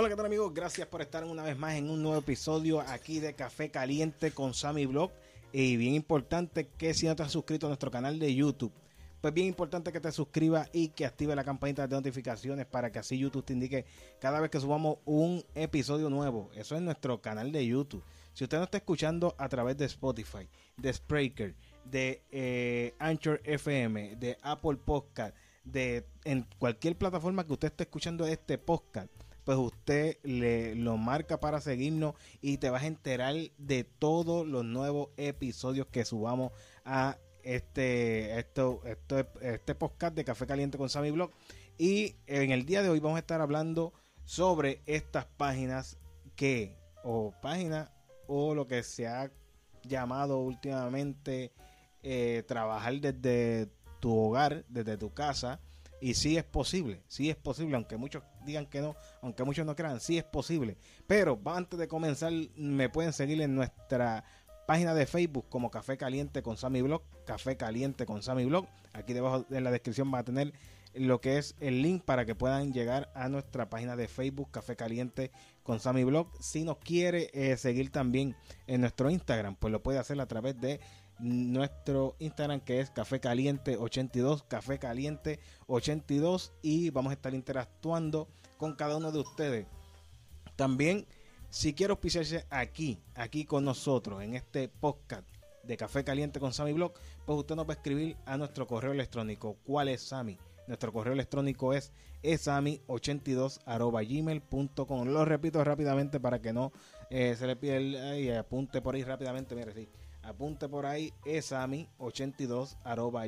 Hola, ¿qué tal amigos? Gracias por estar una vez más en un nuevo episodio aquí de Café Caliente con Sammy Blog. Y bien importante que si no te has suscrito a nuestro canal de YouTube, pues bien importante que te suscribas y que active la campanita de notificaciones para que así YouTube te indique cada vez que subamos un episodio nuevo. Eso es nuestro canal de YouTube. Si usted no está escuchando a través de Spotify, de Spreaker, de eh, Anchor FM, de Apple Podcast, de en cualquier plataforma que usted esté escuchando este podcast, pues usted le lo marca para seguirnos y te vas a enterar de todos los nuevos episodios que subamos a este, esto, esto, este podcast de Café Caliente con Sammy Blog. Y en el día de hoy vamos a estar hablando sobre estas páginas que, o páginas, o lo que se ha llamado últimamente eh, trabajar desde tu hogar, desde tu casa y sí es posible, sí es posible, aunque muchos digan que no, aunque muchos no crean, sí es posible. Pero antes de comenzar, me pueden seguir en nuestra página de Facebook como Café Caliente con Sammy Blog, Café Caliente con Sammy Blog. Aquí debajo en la descripción va a tener lo que es el link para que puedan llegar a nuestra página de Facebook Café Caliente con Sammy Blog. Si nos quiere eh, seguir también en nuestro Instagram, pues lo puede hacer a través de nuestro Instagram que es Café Caliente 82, Café Caliente 82 y vamos a estar interactuando con cada uno de ustedes. También, si quiere auspiciarse aquí, aquí con nosotros, en este podcast de Café Caliente con Sammy Blog, pues usted nos va a escribir a nuestro correo electrónico. ¿Cuál es Sammy? Nuestro correo electrónico es esami82 gmail.com. Lo repito rápidamente para que no eh, se le pierda y apunte por ahí rápidamente. Mire, sí apunte por ahí esami82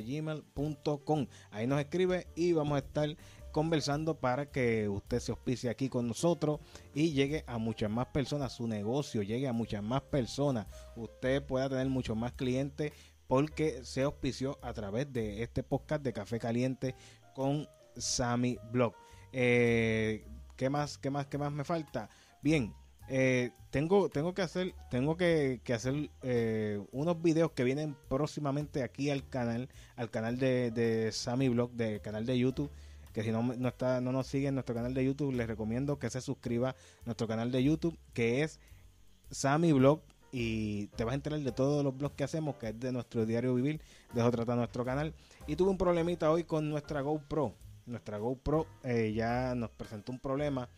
gmail.com ahí nos escribe y vamos a estar conversando para que usted se auspicie aquí con nosotros y llegue a muchas más personas su negocio llegue a muchas más personas usted pueda tener muchos más clientes porque se auspició a través de este podcast de Café Caliente con Sami Blog eh, ¿qué más? ¿qué más? ¿qué más me falta? bien eh, tengo, tengo que hacer, tengo que, hacer eh, unos videos que vienen próximamente aquí al canal, al canal de, de Sammy Blog, del canal de YouTube. Que si no, no, está, no nos sigue en nuestro canal de YouTube, les recomiendo que se suscriba a nuestro canal de YouTube, que es Sammy Blog. Y te vas a enterar de todos los blogs que hacemos, que es de nuestro diario vivir, de eso trata nuestro canal. Y tuve un problemita hoy con nuestra GoPro. Nuestra GoPro eh, ya nos presentó un problema.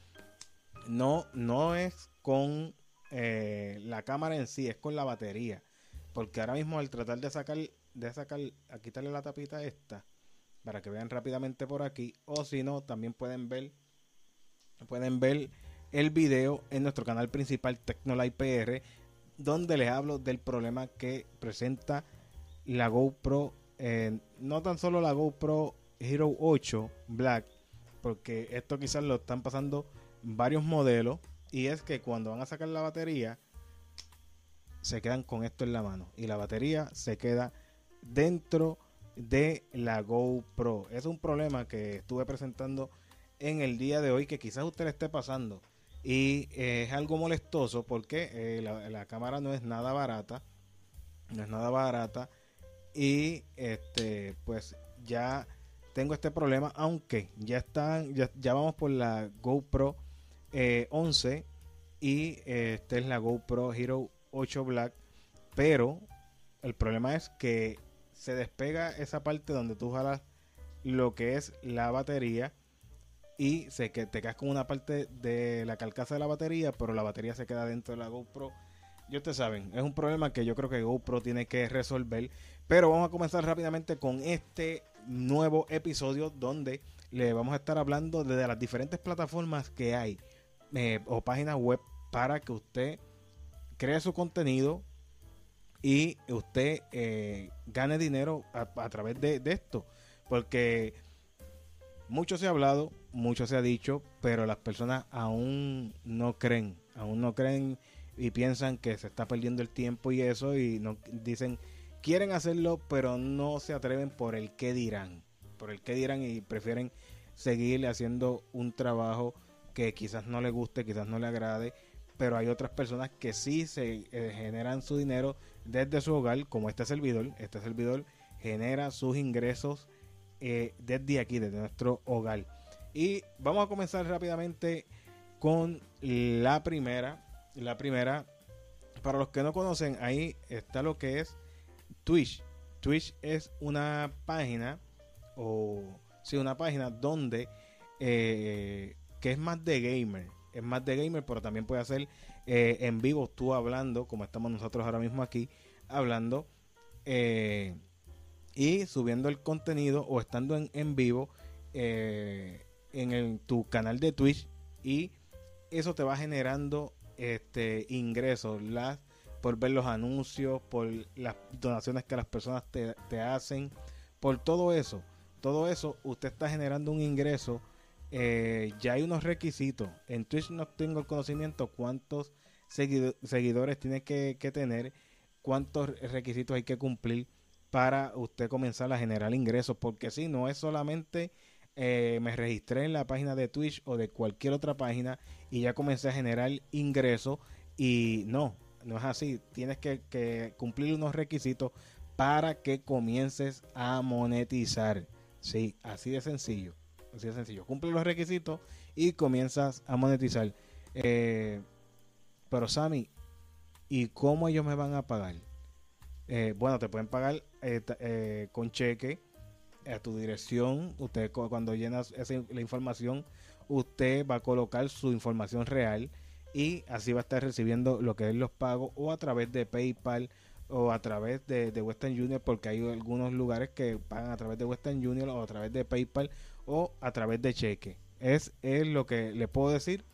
No, no es con eh, la cámara en sí, es con la batería. Porque ahora mismo al tratar de sacar, de sacar, a quitarle la tapita esta, para que vean rápidamente por aquí, o si no, también pueden ver, pueden ver el video en nuestro canal principal Tecnolight PR, donde les hablo del problema que presenta la GoPro, eh, no tan solo la GoPro Hero 8 Black, porque esto quizás lo están pasando varios modelos y es que cuando van a sacar la batería, se quedan con esto en la mano. Y la batería se queda dentro de la GoPro. Es un problema que estuve presentando en el día de hoy que quizás usted le esté pasando. Y es algo molestoso porque eh, la, cámara no es nada barata. No es nada barata. Y este, pues ya tengo este problema. Aunque ya están, ya, ya vamos por la GoPro 11 eh, y este es la GoPro Hero 8 Black. Pero el problema es que se despega esa parte donde tú jalas lo que es la batería y se te quedas con una parte de la carcasa de la batería, pero la batería se queda dentro de la GoPro. Y ustedes saben, es un problema que yo creo que GoPro tiene que resolver. Pero vamos a comenzar rápidamente con este nuevo episodio donde le vamos a estar hablando de las diferentes plataformas que hay eh, o páginas web para que usted cree su contenido y usted eh, gane dinero a, través de, esto. Porque mucho se ha hablado, mucho se ha dicho, pero las personas aún no creen, aún no creen y piensan que se está perdiendo el tiempo y eso y no dicen quieren hacerlo, pero no se atreven por el qué dirán, por el qué dirán y prefieren seguir haciendo un trabajo que quizás no le guste, quizás no le agrade, pero hay otras personas que sí se eh, generan su dinero desde su hogar, como este servidor. Este servidor genera sus ingresos eh, desde aquí, desde nuestro hogar. Y vamos a comenzar rápidamente con la primera. La primera, para los que no conocen, ahí está lo que es Twitch. Twitch es una página, o sí, una página donde, eh, que es más de gamer. Es más de gamer, pero también puede hacer eh, en vivo tú hablando, como estamos nosotros ahora mismo aquí, hablando. Eh, y subiendo el contenido o estando en, en vivo eh, en tu canal de Twitch y eso te va generando este ingresos por ver los anuncios, por las donaciones que las personas te, te hacen, por todo eso. Todo eso, usted está generando un ingreso. Eh, ya hay unos requisitos. En Twitch no tengo el conocimiento cuántos seguidores tiene que, que tener, cuántos requisitos hay que cumplir para usted comenzar a generar ingresos, porque si no es solamente eh, me registré en la página de Twitch o de cualquier otra página y ya comencé a generar ingresos y no, no es así, tienes que, cumplir unos requisitos para que comiences a monetizar, sí, así de sencillo, así de sencillo, cumple los requisitos y comienzas a monetizar. Eh, pero Sammy, ¿y cómo ellos me van a pagar? Eh, bueno, te pueden pagar eh, con cheque a tu dirección. Usted cuando llenas la información, usted va a colocar su información real y así va a estar recibiendo lo que es los pagos o a través de PayPal o a través de, Western Junior porque hay algunos lugares que pagan a través de Western Junior o a través de PayPal o a través de cheque. Es, es lo que le puedo decir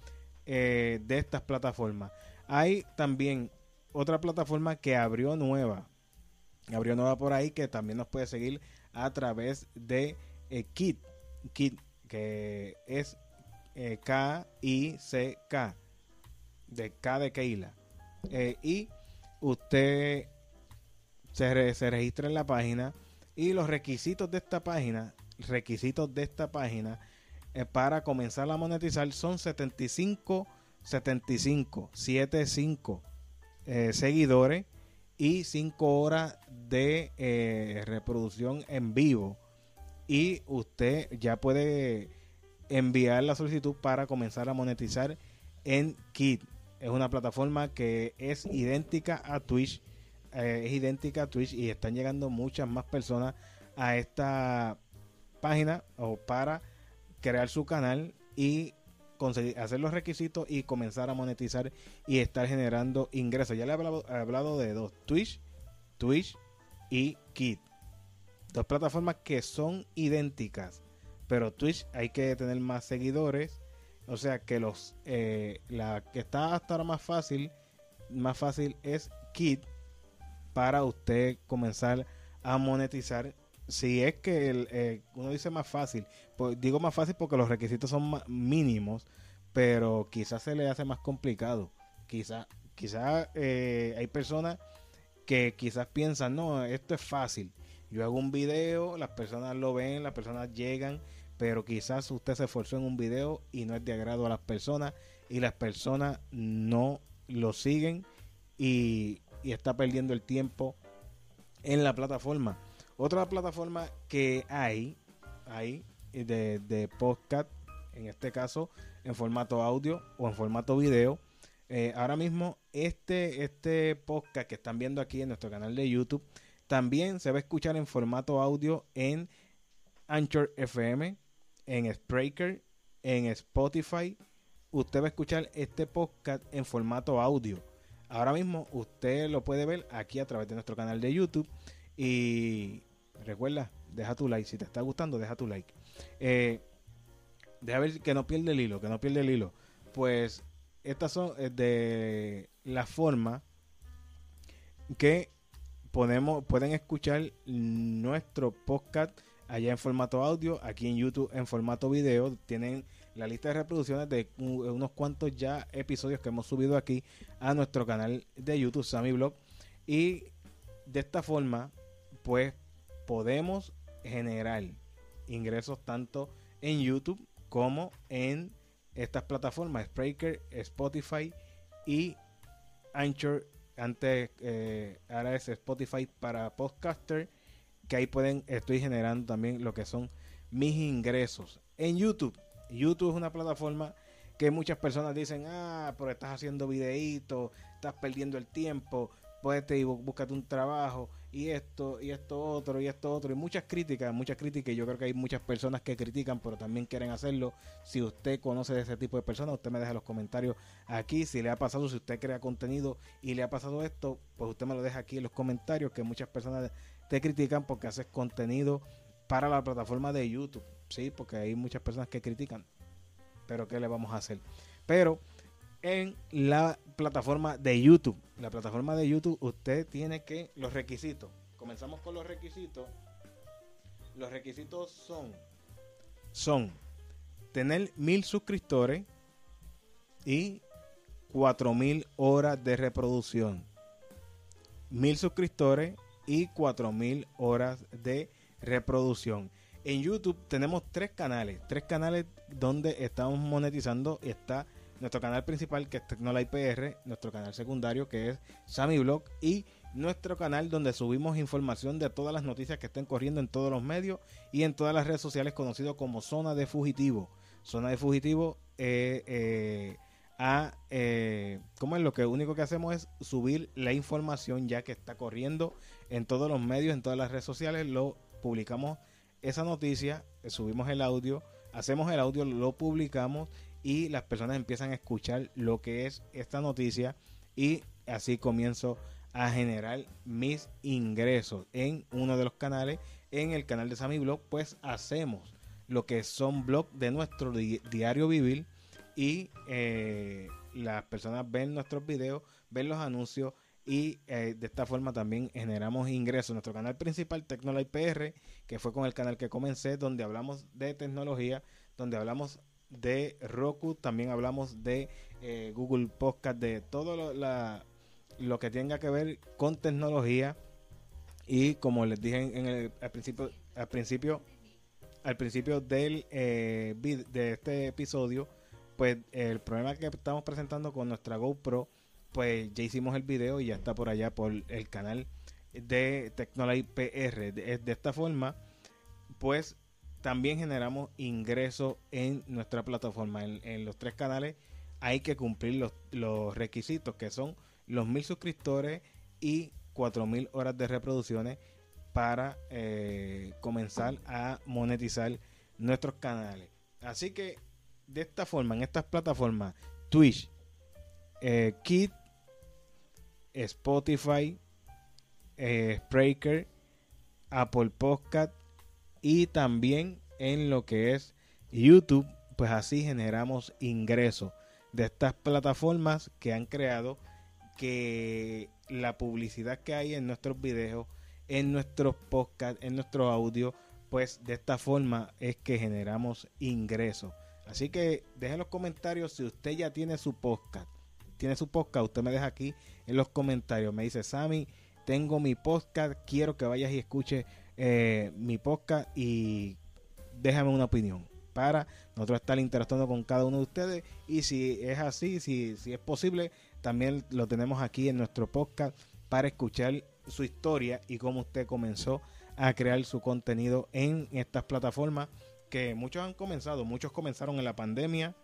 de estas plataformas. Hay también otra plataforma que abrió nueva Abrió nueva por ahí que también nos puede seguir a través de eh, Kit, Kit, que es eh, K-I-C-K, de K de Keila. Eh, y usted se, se registra en la página y los requisitos de esta página, requisitos de esta página para comenzar a monetizar son 75, 75, 75 seguidores y 5 horas de eh, reproducción en vivo. Y usted ya puede enviar la solicitud para comenzar a monetizar en Kit. Es una plataforma que es idéntica a Twitch. Eh, es idéntica a Twitch y están llegando muchas más personas a esta página o para crear su canal y conseguir, hacer los requisitos y comenzar a monetizar y estar generando ingresos. Ya le he hablado, de dos, Twitch, Twitch y Kit. Dos plataformas que son idénticas, pero Twitch hay que tener más seguidores. O sea que los eh, la que está hasta ahora más fácil, más fácil es Kit para usted comenzar a monetizar si es que el, eh, uno dice más fácil, pues digo más fácil porque los requisitos son mínimos, pero quizás se le hace más complicado. Quizás quizá, eh, hay personas que quizás piensan, no, esto es fácil. Yo hago un video, las personas lo ven, las personas llegan, pero quizás usted se esforzó en un video y no es de agrado a las personas y las personas no lo siguen y está perdiendo el tiempo en la plataforma. Otra plataforma que hay, hay de, de podcast, en este caso en formato audio o en formato video. Eh, ahora mismo este, este podcast que están viendo aquí en nuestro canal de YouTube también se va a escuchar en formato audio en Anchor FM, en Spreaker, en Spotify. Usted va a escuchar este podcast en formato audio. Ahora mismo usted lo puede ver aquí a través de nuestro canal de YouTube y Recuerda, deja tu like. Si te está gustando, deja tu like. Eh, deja ver que no pierde el hilo, que no pierde el hilo. Pues estas son eh, de la forma que podemos, pueden escuchar nuestro podcast allá en formato audio, aquí en YouTube en formato video. Tienen la lista de reproducciones de unos cuantos ya episodios que hemos subido aquí a nuestro canal de YouTube, Sammy Blog. Y de esta forma, pues podemos generar ingresos tanto en YouTube como en estas plataformas, Spreaker, Spotify y Anchor. Antes, eh, ahora es Spotify para podcaster, que ahí pueden, estoy generando también lo que son mis ingresos. En YouTube, YouTube es una plataforma que muchas personas dicen, ah, pero estás haciendo videitos, estás perdiendo el tiempo, puedes y búscate un trabajo y esto y esto otro y esto otro y muchas críticas, muchas críticas. Yo creo que hay muchas personas que critican, pero también quieren hacerlo. Si usted conoce de ese tipo de personas, usted me deja los comentarios aquí. Si le ha pasado, si usted crea contenido y le ha pasado esto, pues usted me lo deja aquí en los comentarios. Que muchas personas te critican porque haces contenido para la plataforma de YouTube, sí, porque hay muchas personas que critican. Pero qué le vamos a hacer. Pero en la plataforma de YouTube. La plataforma de YouTube, usted tiene que los requisitos. Comenzamos con los requisitos. Los requisitos son son tener mil suscriptores y cuatro mil horas de reproducción. Mil suscriptores y cuatro mil horas de reproducción. En YouTube tenemos tres canales, tres canales donde estamos monetizando. Está nuestro canal principal que es Tecnolight PR, nuestro canal secundario que es Sammy Blog y nuestro canal donde subimos información de todas las noticias que estén corriendo en todos los medios y en todas las redes sociales conocido como Zona de Fugitivo. Zona de Fugitivo eh, eh, a, eh, ¿cómo es? Lo que único que hacemos es subir la información ya que está corriendo en todos los medios, en todas las redes sociales, lo publicamos esa noticia, subimos el audio, hacemos el audio, lo publicamos y las personas empiezan a escuchar lo que es esta noticia y así comienzo a generar mis ingresos en uno de los canales en el canal de Sammy Blog pues hacemos lo que son blogs de nuestro diario vivir y eh, las personas ven nuestros videos ven los anuncios y eh, de esta forma también generamos ingresos. Nuestro canal principal, Tecnolight PR, que fue con el canal que comencé, donde hablamos de tecnología, donde hablamos de Roku, también hablamos de eh, Google Podcast, de todo lo, lo, que tenga que ver con tecnología. Y como les dije en el, al principio, al principio, al principio del eh, de este episodio, pues el problema que estamos presentando con nuestra GoPro, pues ya hicimos el video y ya está por allá por el canal de Tecnolight PR. De esta forma, pues también generamos ingresos en nuestra plataforma. En, los tres canales hay que cumplir los, requisitos que son los mil suscriptores y cuatro mil horas de reproducciones para eh, comenzar a monetizar nuestros canales. Así que de esta forma, en estas plataformas, Twitch, eh, Kit, Spotify, eh, Spreaker, Apple Podcast y también en lo que es YouTube, pues así generamos ingresos de estas plataformas que han creado que la publicidad que hay en nuestros videos, en nuestros podcasts, en nuestro audio, pues de esta forma es que generamos ingresos. Así que dejen los comentarios si usted ya tiene su podcast. Tiene su podcast, usted me deja aquí en los comentarios. Me dice, Sammy, tengo mi podcast, quiero que vayas y escuches eh, mi podcast y déjame una opinión para nosotros estar interactuando con cada uno de ustedes. Y si es así, si, si es posible, también lo tenemos aquí en nuestro podcast para escuchar su historia y cómo usted comenzó a crear su contenido en estas plataformas que muchos han comenzado, muchos comenzaron en la pandemia,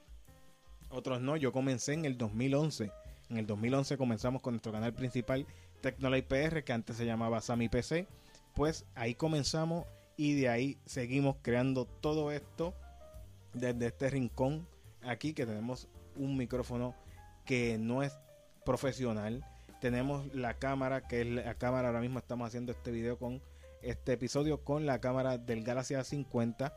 otros no, yo comencé en el 2011. En el 2011 comenzamos con nuestro canal principal Tecnolight PR, que antes se llamaba Sami PC pues ahí comenzamos y de ahí seguimos creando todo esto desde este rincón aquí que tenemos un micrófono que no es profesional. Tenemos la cámara, que es la cámara, ahora mismo estamos haciendo este video con este episodio con la cámara del Galaxy A50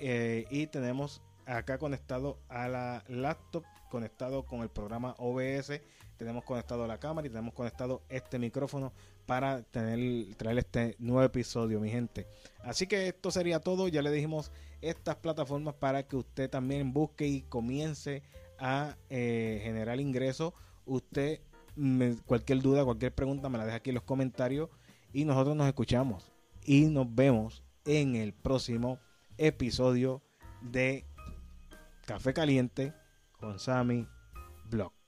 eh, y tenemos acá conectado a la laptop, conectado con el programa OBS, tenemos conectado la cámara y tenemos conectado este micrófono para tener, traer este nuevo episodio, mi gente. Así que esto sería todo. Ya le dijimos estas plataformas para que usted también busque y comience a eh, generar ingresos. Usted, cualquier duda, cualquier pregunta, me la deja aquí en los comentarios. Y nosotros nos escuchamos y nos vemos en el próximo episodio de Café Caliente con Sammy Blog.